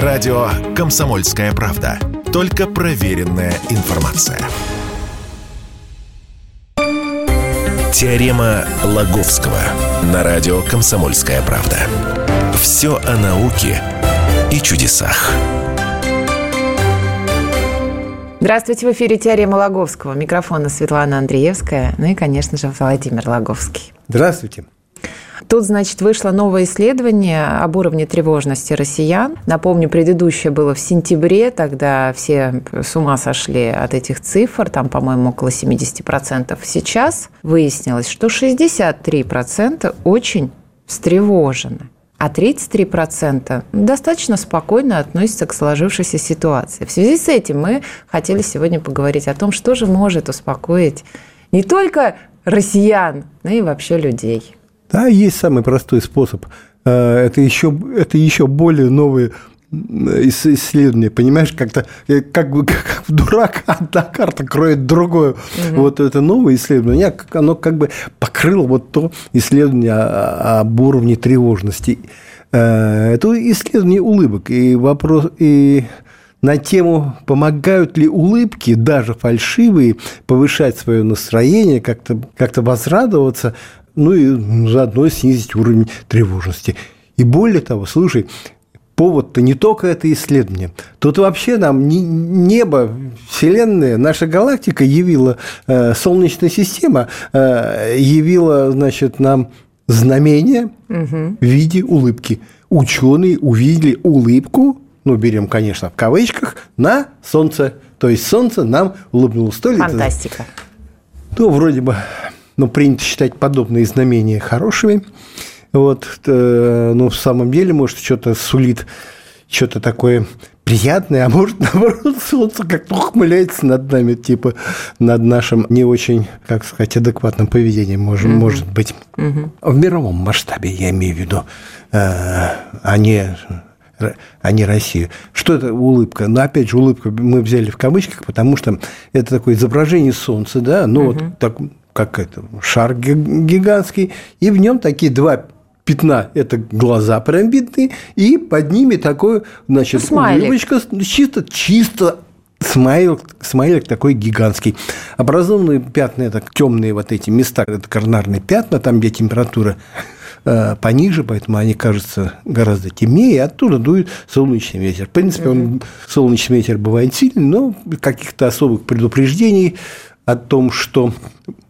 Радио «Комсомольская правда». Только проверенная информация. Теорема Лаговского на радио «Комсомольская правда». Все о науке и чудесах. Здравствуйте, в эфире «Теорема Лаговского». Микрофона Светлана Андреевская, ну и, конечно же, Владимир Лаговский. Здравствуйте. Тут, значит, вышло новое исследование об уровне тревожности россиян. Напомню, предыдущее было в сентябре, тогда все с ума сошли от этих цифр, там, по-моему, около 70%. Сейчас выяснилось, что 63% очень встревожены а 33% достаточно спокойно относятся к сложившейся ситуации. В связи с этим мы хотели сегодня поговорить о том, что же может успокоить не только россиян, но и вообще людей. Да, есть самый простой способ. Э, это еще, это еще более новые исследования, понимаешь, как-то э, как как дурак одна карта кроет другую. Угу. Вот это новое исследование, оно как бы покрыло вот то исследование об уровне тревожности. Э, это исследование улыбок и вопрос и на тему, помогают ли улыбки, даже фальшивые, повышать свое настроение, как-то как возрадоваться ну и заодно снизить уровень тревожности. И более того, слушай, повод-то не только это исследование. Тут вообще нам небо, Вселенная, наша галактика явила, э, Солнечная система э, явила, значит, нам знамение угу. в виде улыбки. Ученые увидели улыбку, ну, берем, конечно, в кавычках, на Солнце. То есть Солнце нам улыбнулось. То ли Фантастика. Это, ну, вроде бы ну, принято считать подобные знамения хорошими. Вот, э, ну, в самом деле, может, что-то сулит, что-то такое приятное, а может, наоборот, солнце как-то ухмыляется над нами, типа над нашим не очень, как сказать, адекватным поведением, может, угу. может быть. Угу. В мировом масштабе, я имею в виду, э, а не а не Россию. Что это улыбка? Ну, опять же, улыбка мы взяли в кавычках, потому что это такое изображение солнца, да, ну, угу. вот так, как это, шар гигантский, и в нем такие два пятна – это глаза прям видны, и под ними такой, значит, Смайлик. улыбочка, чисто, чисто смайлик, смайлик такой гигантский. Образованные пятна – это темные вот эти места, это коронарные пятна, там где температура пониже, поэтому они кажутся гораздо темнее, и оттуда дует солнечный ветер. В принципе, он, солнечный ветер бывает сильный, но каких-то особых предупреждений о том, что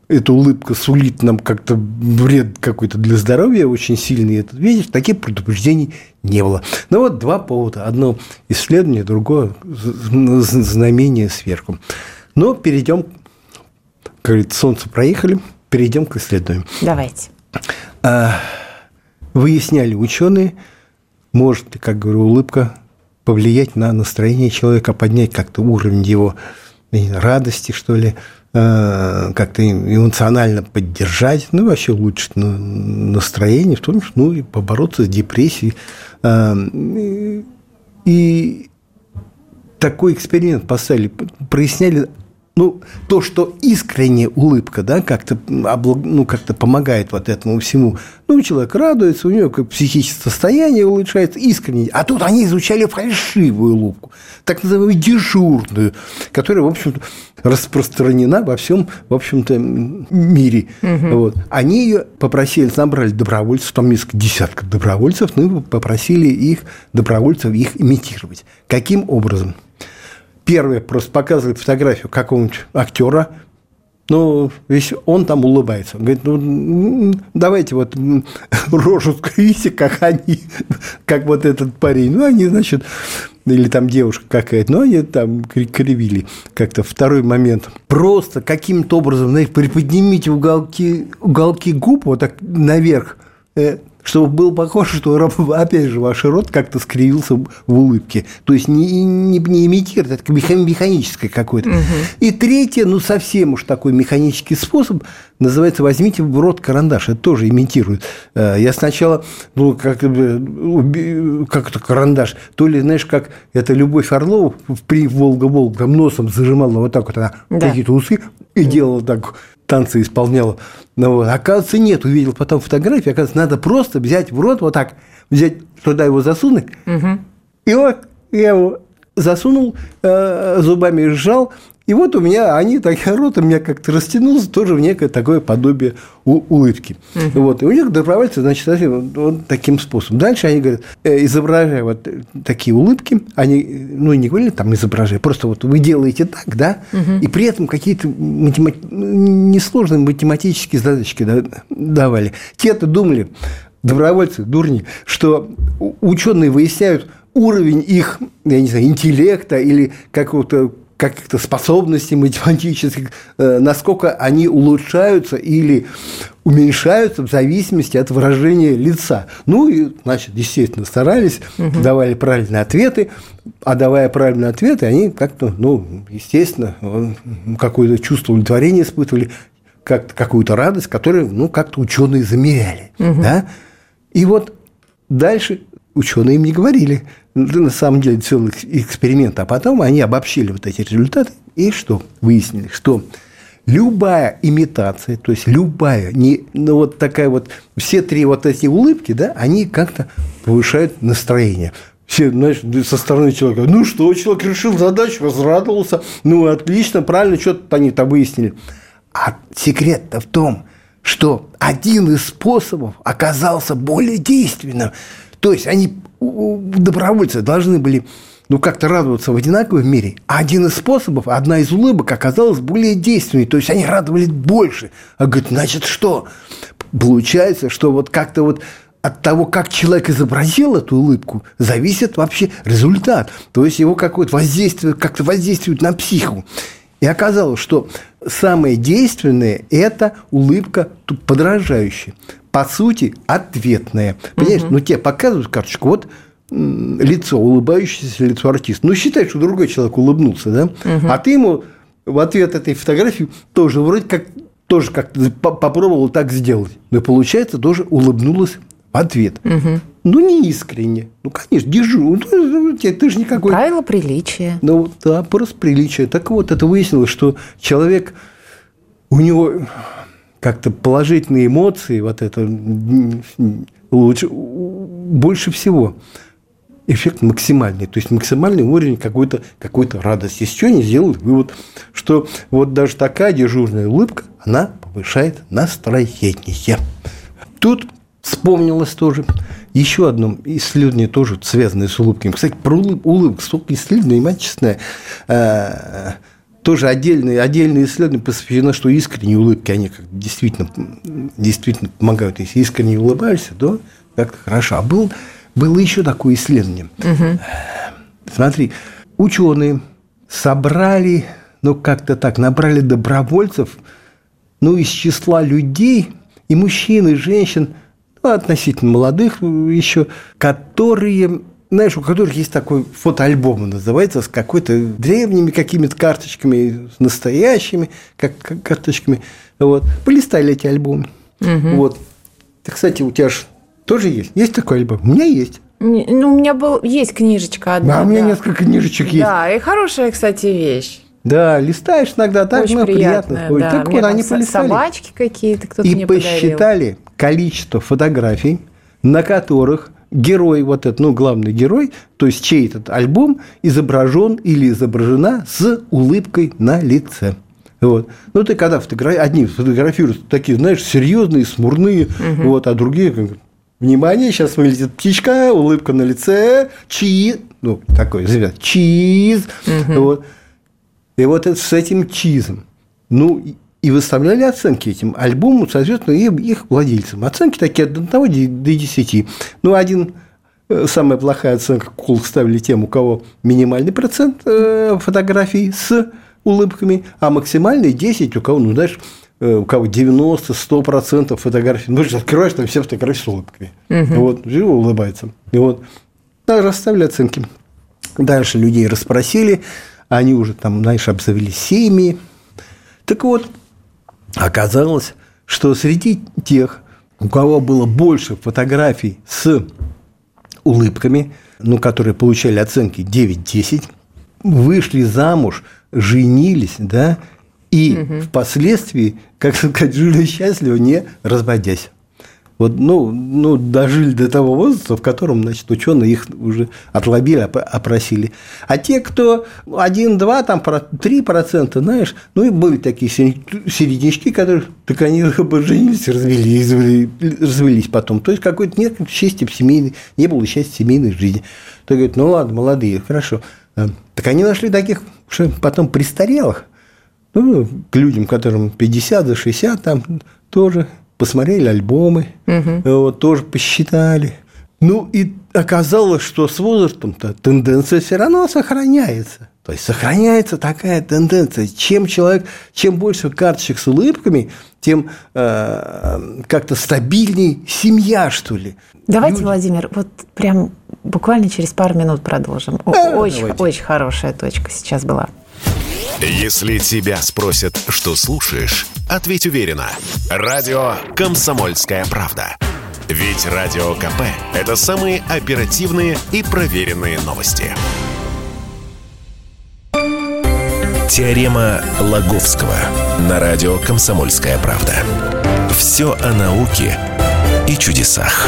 эта улыбка сулит нам как-то вред какой-то для здоровья очень сильный. Этот ветер, таких предупреждений не было. Но вот два повода. Одно исследование, другое знамение сверху. Но перейдем, как говорится, солнце проехали, перейдем к исследованию. Давайте. А, выясняли ученые, может, как говорю, улыбка повлиять на настроение человека, поднять как-то уровень его радости, что ли, Э, как-то эмоционально поддержать, ну, вообще улучшить настроение, в том числе, ну, и побороться с депрессией. Э, и такой эксперимент поставили, проясняли ну, то, что искренняя улыбка, да, как-то, ну, как-то помогает вот этому всему. Ну, человек радуется, у него как психическое состояние улучшается, искренне. А тут они изучали фальшивую улыбку, так называемую дежурную, которая, в общем-то, распространена во всем, в общем-то, мире. Угу. Вот. Они ее попросили, набрали добровольцев, там несколько десятков добровольцев, ну, попросили их, добровольцев, их имитировать. Каким образом? Первое, просто показывает фотографию какого-нибудь актера, ну, весь он там улыбается. Он говорит, ну, давайте вот рожу скривите, как они, как вот этот парень. Ну, они, значит, или там девушка какая-то, ну, они там кривили как-то. Второй момент. Просто каким-то образом, знаете, приподнимите уголки, уголки губ вот так наверх, э, чтобы был похож, что, опять же, ваш рот как-то скривился в улыбке. То есть не, не, не имитирует, это механическое какое-то. Угу. И третье, ну, совсем уж такой механический способ, называется «возьмите в рот карандаш». Это тоже имитирует. Э, я сначала, ну, как, как это карандаш, то ли, знаешь, как это Любовь Орлова при «Волга-Волга» носом зажимала вот так вот она да. какие-то усы и делала так танцы исполняла. Но вот, оказывается, нет. Увидел потом фотографии. Оказывается, надо просто взять в рот вот так, взять туда его засунуть, угу. и вот я его засунул, э, зубами сжал, и вот у меня они, так рот у меня как-то растянулся тоже в некое такое подобие улыбки. Угу. Вот. И у них добровольцы, значит, вот, вот таким способом. Дальше они говорят, э, изображая вот такие улыбки, они, ну, не говорили там изображая, просто вот вы делаете так, да, угу. и при этом какие-то математи... несложные математические задачки давали. Те-то думали, добровольцы, дурни, что ученые выясняют уровень их, я не знаю, интеллекта или какого-то каких-то способностей математических, э, насколько они улучшаются или уменьшаются в зависимости от выражения лица. Ну и, значит, естественно, старались, угу. давали правильные ответы, а давая правильные ответы, они как-то, ну, естественно, какое-то чувство удовлетворения испытывали, как какую-то радость, которую, ну, как-то ученые замеряли. Угу. Да? И вот дальше ученые им не говорили, на самом деле целый эксперимент, а потом они обобщили вот эти результаты и что? Выяснили, что любая имитация, то есть любая, не, ну вот такая вот, все три вот эти улыбки, да, они как-то повышают настроение. Все, знаешь, со стороны человека, ну что, человек решил задачу, возрадовался, ну отлично, правильно, что-то они там выяснили. А секрет-то в том, что один из способов оказался более действенным. То есть они добровольцы должны были ну, как-то радоваться в одинаковой мере. А один из способов, одна из улыбок оказалась более действенной. То есть они радовались больше. А говорит, значит, что? Получается, что вот как-то вот от того, как человек изобразил эту улыбку, зависит вообще результат. То есть его какое-то воздействие, как-то воздействует на психику. И оказалось, что самое действенное – это улыбка подражающая по сути, ответная. Понимаешь, угу. ну тебе показывают карточку, вот лицо, улыбающееся лицо артиста. Ну, считай, что другой человек улыбнулся, да? Угу. А ты ему в ответ этой фотографии тоже вроде как тоже как попробовал так сделать. Но получается, тоже улыбнулась в ответ. Угу. Ну, не искренне. Ну, конечно, держу. Ну, ты, ты же никакой... Правило приличия. Ну, да, просто приличие. Так вот, это выяснилось, что человек, у него как-то положительные эмоции, вот это лучше, больше всего эффект максимальный, то есть максимальный уровень какой-то какой радости. Из чего они сделают вывод, что вот даже такая дежурная улыбка, она повышает настроение. Тут вспомнилось тоже еще одно исследование, тоже связанное с улыбками. Кстати, про улыбку столько исследований, мачестное тоже отдельные, отдельные исследования посвящено, что искренние улыбки, они как действительно, действительно помогают. Если искренне улыбаешься, то как-то хорошо. А был, было еще такое исследование. Угу. Смотри, ученые собрали, ну как-то так, набрали добровольцев, ну из числа людей, и мужчин, и женщин, ну, относительно молодых еще, которые знаешь, у которых есть такой фотоальбом, называется, с какой-то древними какими-то карточками, с настоящими как, как карточками. Вот. Полистали эти альбомы. Угу. Вот. Ты, кстати, у тебя же тоже есть? Есть такой альбом? У меня есть. Ну, у меня был, есть книжечка одна. Да, у меня да. несколько книжечек есть. Да, и хорошая, кстати, вещь. Да, листаешь иногда так, Очень ну, приятно. Да. Так вот, они полистали. Собачки какие-то кто-то И посчитали подарил. количество фотографий, на которых герой, вот этот, ну, главный герой, то есть чей этот альбом изображен или изображена с улыбкой на лице. Вот. Ну, ты когда фотографи... одни фотографируют такие, знаешь, серьезные, смурные, угу. вот, а другие, как, внимание, сейчас вылезет птичка, улыбка на лице, чи, ну, такой, чиз, угу. вот. И вот это с этим чизом. Ну, и выставляли оценки этим альбомам, соответственно, и их владельцам. Оценки такие от 1 до 10. Ну, один э, самая плохая оценка кул ставили тем, у кого минимальный процент э, фотографий с улыбками, а максимальный 10, у кого, ну, знаешь, э, у кого 90-100% фотографий. Ну, же открываешь, там все фотографии с улыбками. Угу. Вот, живо улыбается. И вот, так расставили оценки. Дальше людей расспросили, они уже там, знаешь, обзавелись семьи. Так вот, оказалось, что среди тех, у кого было больше фотографий с улыбками, ну, которые получали оценки 9-10, вышли замуж, женились, да, и угу. впоследствии, как сказать, жили счастливо, не разводясь. Вот, ну, ну, дожили до того возраста, в котором, значит, ученые их уже отлобили, опросили. А те, кто 1-2, там, 3%, знаешь, ну, и были такие середнячки, которые, так они женились, развелись, развелись потом. То есть, какой-то нет счастья семейной, не было счастья семейной жизни. То говорит, ну, ладно, молодые, хорошо. А, так они нашли таких, что потом престарелых, ну, к людям, которым 50 за 60, там тоже посмотрели альбомы, угу. вот, тоже посчитали. Ну, и оказалось, что с возрастом-то тенденция все равно сохраняется. То есть сохраняется такая тенденция. Чем человек, чем больше карточек с улыбками, тем э, как-то стабильнее семья, что ли. Давайте, Люди... Владимир, вот прям буквально через пару минут продолжим. Да, очень, давайте. очень хорошая точка сейчас была. Если тебя спросят, что слушаешь, ответь уверенно. Радио «Комсомольская правда». Ведь Радио КП – это самые оперативные и проверенные новости. Теорема Лаговского на радио «Комсомольская правда». Все о науке и чудесах.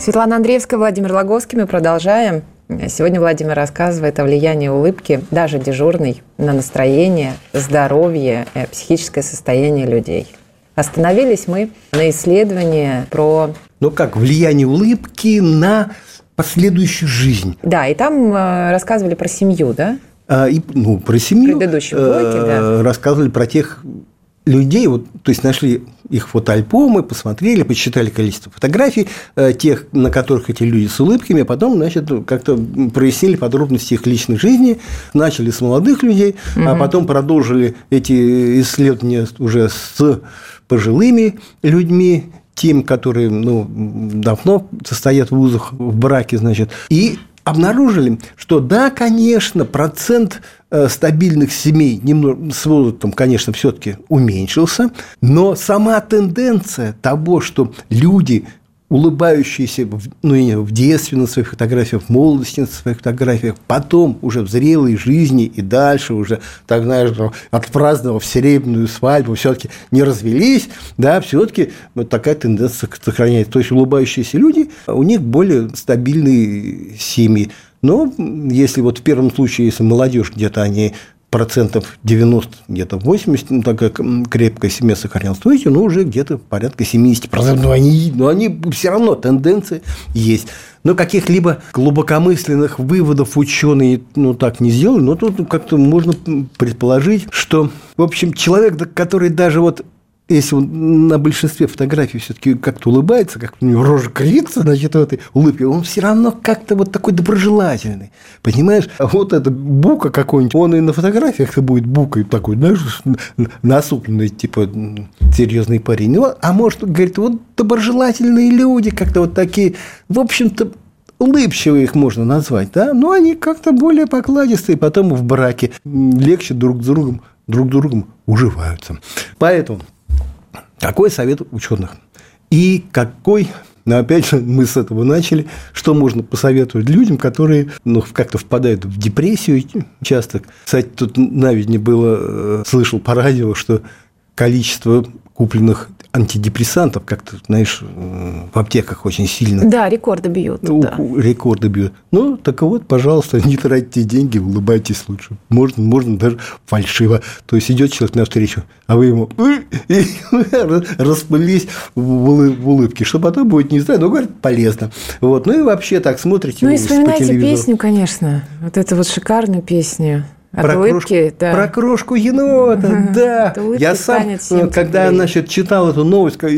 Светлана Андреевская, Владимир Лаговский. Мы продолжаем. Сегодня Владимир рассказывает о влиянии улыбки, даже дежурной, на настроение, здоровье, и психическое состояние людей. Остановились мы на исследовании про... Ну как, влияние улыбки на последующую жизнь. Да, и там э, рассказывали про семью, да? А, и, ну, про семью. В предыдущем блоке, э, да. Рассказывали про тех людей, вот, то есть нашли их фотоальбомы, посмотрели, посчитали количество фотографий, э, тех, на которых эти люди с улыбками, а потом, значит, как-то прояснили подробности их личной жизни, начали с молодых людей, угу. а потом продолжили эти исследования уже с пожилыми людьми, тем, которые ну, давно состоят в вузах, в браке, значит, и обнаружили, что да, конечно, процент э, стабильных семей немного с возрастом, конечно, все-таки уменьшился, но сама тенденция того, что люди улыбающиеся ну, в детстве на своих фотографиях, в молодости на своих фотографиях, потом уже в зрелой жизни и дальше уже, так знаешь, отпраздновав серебряную свадьбу, все-таки не развелись, да, все-таки вот такая тенденция сохраняется. То есть улыбающиеся люди, у них более стабильные семьи. Но если вот в первом случае, если молодежь где-то они процентов 90, где-то 80, ну, такая крепкая семья сохранялась, то эти, ну, уже где-то порядка 70 процентов, но они, но они все равно тенденции есть. Но каких-либо глубокомысленных выводов ученые ну, так не сделали, но тут как-то можно предположить, что, в общем, человек, который даже вот если он на большинстве фотографий все-таки как-то улыбается, как у него рожа кривится, значит, в этой улыбке, он все равно как-то вот такой доброжелательный. Понимаешь? А вот это бука какой-нибудь, он и на фотографиях-то будет букой такой, знаешь, насупленный, типа серьезный парень. Ну, а может, говорит, вот доброжелательные люди, как-то вот такие, в общем-то, улыбчивые их можно назвать, да, но они как-то более покладистые, потом в браке легче друг с другом друг с другом уживаются. Поэтому какой совет ученых? И какой но опять же, мы с этого начали. Что можно посоветовать людям, которые ну, как-то впадают в депрессию часто? Кстати, тут на видне было, э, слышал по радио, что количество купленных антидепрессантов, как-то, знаешь, в аптеках очень сильно. Да, рекорды бьют. Ну, да. Рекорды бьют. Ну, так вот, пожалуйста, не тратьте деньги, улыбайтесь лучше. Можно, можно даже фальшиво. То есть идет человек навстречу, а вы ему и расплылись в улыбке. Что потом будет, не знаю, но говорит, полезно. Вот. Ну и вообще так смотрите. Ну и вспоминайте песню, конечно. Вот эту вот шикарную песню. От про, улыбки, крошку, да. про крошку енота, да. Я сам, э, когда значит, читал эту новость, как,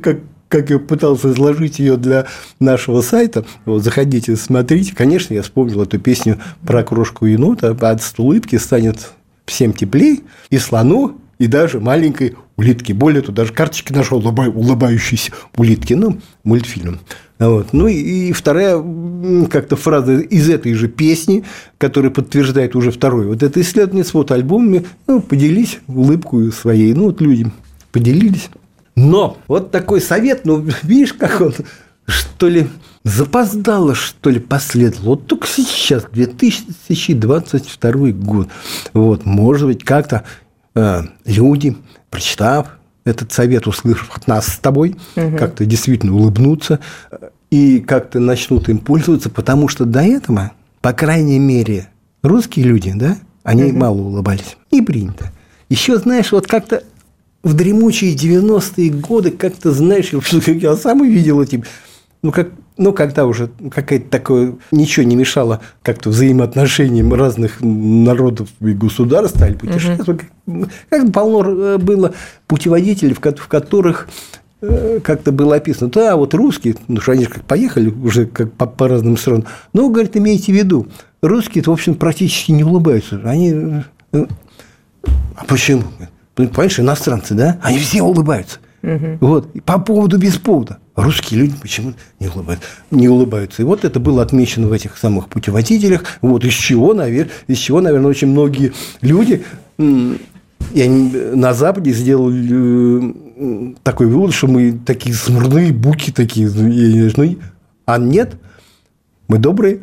как, как я пытался изложить ее для нашего сайта, вот, заходите, смотрите. Конечно, я вспомнил эту песню про крошку енота. От улыбки станет всем теплей, и слону, и даже маленькой улитки. Более того, даже карточки нашел улыбающейся улитки. Ну, мультфильм. Вот. Ну и вторая как-то фраза из этой же песни, которая подтверждает уже второй. Вот это исследование с вот альбомами, ну, поделись улыбку своей. Ну, вот люди поделились. Но вот такой совет, ну, видишь, как он, что ли, запоздало, что ли, последовало. Вот только сейчас, 2022 год. Вот, может быть, как-то э, люди, прочитав этот совет, услышав от нас с тобой, угу. как-то действительно улыбнуться и как-то начнут им пользоваться, потому что до этого, по крайней мере, русские люди, да, они угу. мало улыбались. Не принято. Еще, знаешь, вот как-то в дремучие 90-е годы, как-то, знаешь, я сам увидел эти ну, как, ну, когда уже какая-то такое, ничего не мешало как-то взаимоотношениям разных народов и государств, стали путешествовать. Угу. Как полно э, было путеводителей, в которых э, как-то было описано, да, вот русские, ну что они же как поехали уже как по, по разным странам, но, говорит, имейте в виду, русские, в общем, практически не улыбаются. Они... Э, а почему? Понимаешь, иностранцы, да? Они все улыбаются. Угу. Вот. По поводу без повода. Русские люди почему не улыбаются? Не улыбаются. И вот это было отмечено в этих самых путеводителях. Вот из чего, наверное, из чего, наверное, очень многие люди и они на Западе сделали такой вывод, что мы такие смурные буки такие, ну, а нет, мы добрые,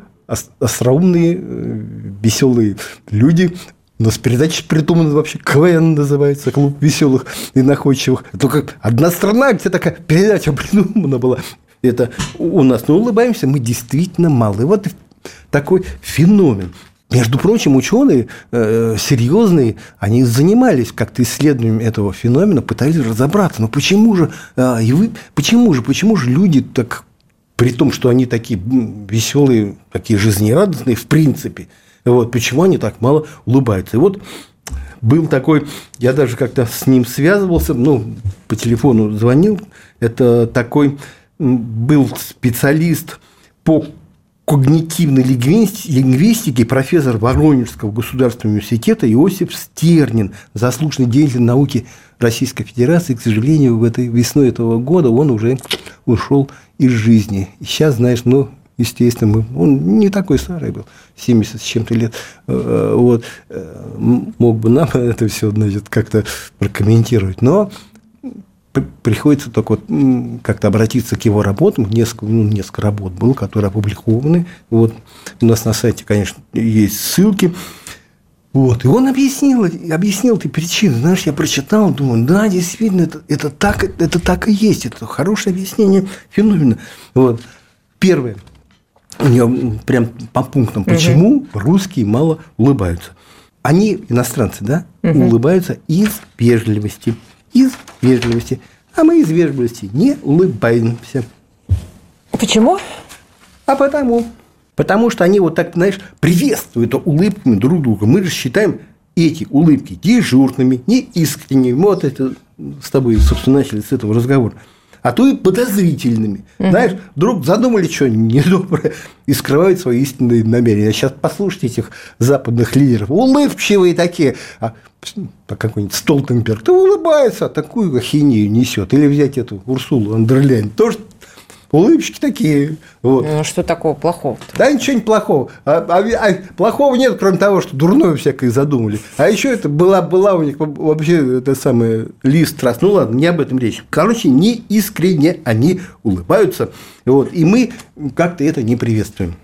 остроумные, э, веселые люди, у нас передача придумана вообще КВН называется, клуб веселых и находчивых. Только одна страна, где такая передача придумана была. Это у нас, но улыбаемся, мы действительно мало. И вот такой феномен. Между прочим, ученые э, серьезные, они занимались как-то исследованием этого феномена, пытались разобраться. Но почему же, э, и вы, почему же, почему же люди так, при том, что они такие веселые, такие жизнерадостные, в принципе, вот, почему они так мало улыбаются? И вот был такой, я даже как-то с ним связывался, ну, по телефону звонил, это такой был специалист по когнитивной лингвистике, профессор Воронежского государственного университета Иосиф Стернин, заслуженный деятель науки Российской Федерации. К сожалению, в этой весной этого года он уже ушел из жизни. И сейчас, знаешь, ну, естественно, он не такой старый был, 70 с чем-то лет, э, вот, э, мог бы нам это все, значит, как-то прокомментировать, но приходится только вот как-то обратиться к его работам, несколько, ну, несколько работ было, которые опубликованы, вот, у нас на сайте, конечно, есть ссылки, вот. И он объяснил, объяснил эти причины. Знаешь, я прочитал, думаю, да, действительно, это, это, так, это так и есть. Это хорошее объяснение феномена. Вот. Первое у нее прям по пунктам, почему угу. русские мало улыбаются. Они, иностранцы, да, угу. улыбаются из вежливости. Из вежливости. А мы из вежливости не улыбаемся. Почему? А потому. Потому что они вот так, знаешь, приветствуют улыбками друг друга. Мы же считаем эти улыбки дежурными, неискренними. Вот это с тобой, собственно, начали с этого разговора а то и подозрительными. Угу. Знаешь, вдруг задумали что недоброе и скрывают свои истинные намерения. Сейчас послушайте этих западных лидеров. Улыбчивые такие. А какой-нибудь Столтенберг, то улыбается, а такую ахинею несет. Или взять эту Урсулу Андерляйн, тоже улыбочки такие. Вот. Ну, что такого плохого? Да ничего не плохого. А, а, а, плохого нет, кроме того, что дурное всякое задумали. А еще это была, была у них вообще это самое лист раз. Ну ладно, не об этом речь. Короче, не искренне они улыбаются. Вот. И мы как-то это не приветствуем.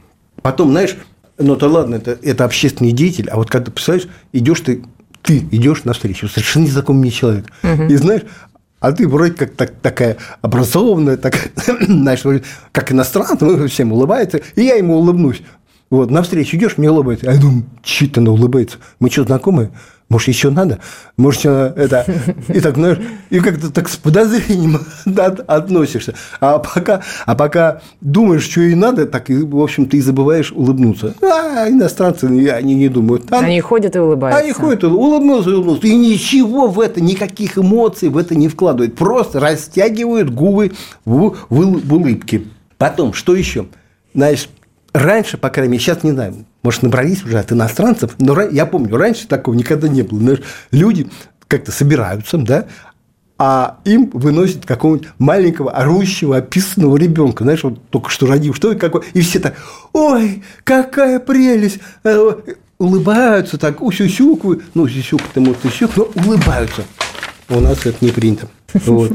Потом, знаешь, ну то ладно, это, это общественный деятель, а вот когда ты представляешь, идешь ты ты идешь навстречу совершенно незнакомый человек. Угу. И знаешь, а ты вроде как так, такая образованная, так, знаешь, как иностранец, ну, всем улыбается, и я ему улыбнусь. Вот, навстречу идешь, мне улыбается. А я думаю, чит она улыбается. Мы что, знакомые? Может, еще надо? Может, это... И так, знаешь, и как-то так с подозрением относишься. А пока, а пока думаешь, что и надо, так, в общем, ты забываешь улыбнуться. А иностранцы, они не думают. А, они ходят и улыбаются. Они ходят и улыбнулся, и улыбнулся. И ничего в это, никаких эмоций в это не вкладывают. Просто растягивают губы в, в, в улыбке. Потом, что еще? Знаешь, раньше, по крайней мере, сейчас не знаю, может, набрались уже от иностранцев, но я помню, раньше такого никогда не было. Люди как-то собираются, да, а им выносят какого-нибудь маленького орущего, описанного ребенка, знаешь, вот только что родив, что и какой, и все так, ой, какая прелесть, э, улыбаются так, усюсюкают, ну, сюсюк-то может усюк, но улыбаются. У нас это не принято. Вот.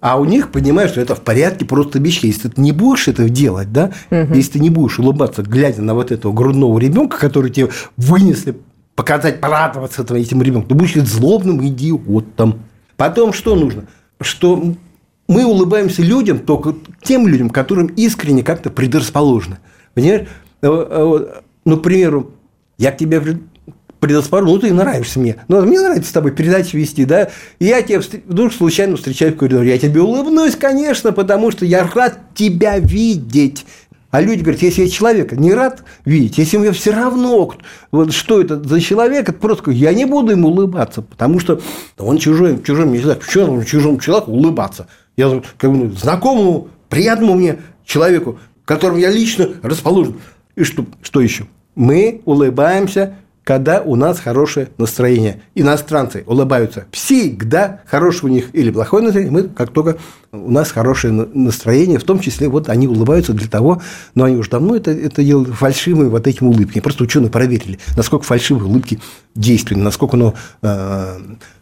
А у них, понимаешь, что это в порядке просто вещей. Если ты не будешь это делать, да, угу. если ты не будешь улыбаться, глядя на вот этого грудного ребенка, который тебе вынесли показать, порадоваться этим ребенком, ты будешь злобным идиотом. Потом что нужно? что мы улыбаемся людям, только тем людям, которым искренне как-то предрасположены. Понимаешь? Э, э, ну, к примеру, я к тебе предрасположен, ну, ты нравишься мне. Ну, мне нравится с тобой передачи вести, да? И я тебя вдруг случайно встречаю в коридоре. Я тебе улыбнусь, конечно, потому что я рад тебя видеть. А люди говорят, если я человека не рад видеть, если мне все равно, вот что это за человек, это просто я не буду ему улыбаться, потому что он чужой, чужой мне человек. Почему чужому человеку улыбаться? Я как бы, знакомому, приятному мне человеку, которому я лично расположен. И что, что еще? Мы улыбаемся когда у нас хорошее настроение. Иностранцы улыбаются всегда, хорошее у них или плохое настроение, мы как только у нас хорошее настроение, в том числе вот они улыбаются для того, но они уже давно это, это делают фальшивые вот этими улыбками. Просто ученые проверили, насколько фальшивые улыбки действенны, насколько оно э,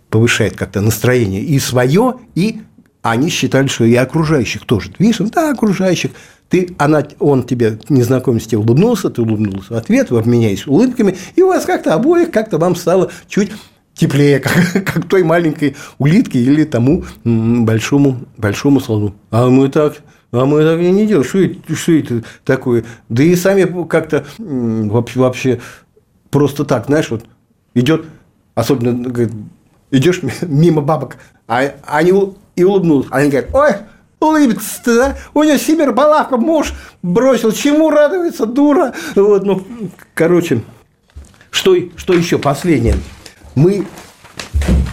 повышает как-то настроение и свое, и они считали, что и окружающих тоже. Видишь, да, окружающих ты, она, он тебе, незнакомец тебе улыбнулся, ты улыбнулся в ответ, вы обменялись улыбками, и у вас как-то обоих, как-то вам стало чуть теплее, как, как той маленькой улитке или тому большому, большому слону. А мы так, а мы так не делаем. Что это, что это такое? Да и сами как-то вообще, вообще просто так, знаешь, вот идет, особенно идешь мимо бабок, а они и улыбнулся. Они говорят, ой, улыбится да? У нее Сибир Балака муж бросил. Чему радуется, дура? Вот, ну, короче, что, что еще? Последнее. Мы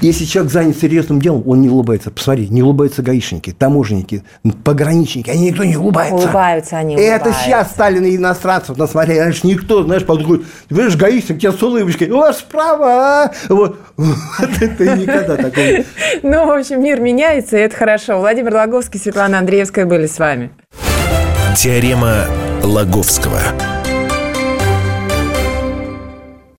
если человек занят серьезным делом, он не улыбается. Посмотри, не улыбаются гаишники, таможенники, пограничники, они никто не улыбается. Улыбаются они, улыбаются. Это сейчас стали на иностранцев насмотрели. Раньше никто, знаешь, подходит, ты видишь, гаишник, тебя с улыбочкой, у вас справа, а? Вот. Это никогда такого. Ну, в общем, мир меняется, и это хорошо. Владимир Логовский, Светлана Андреевская были с вами. Теорема Лаговского.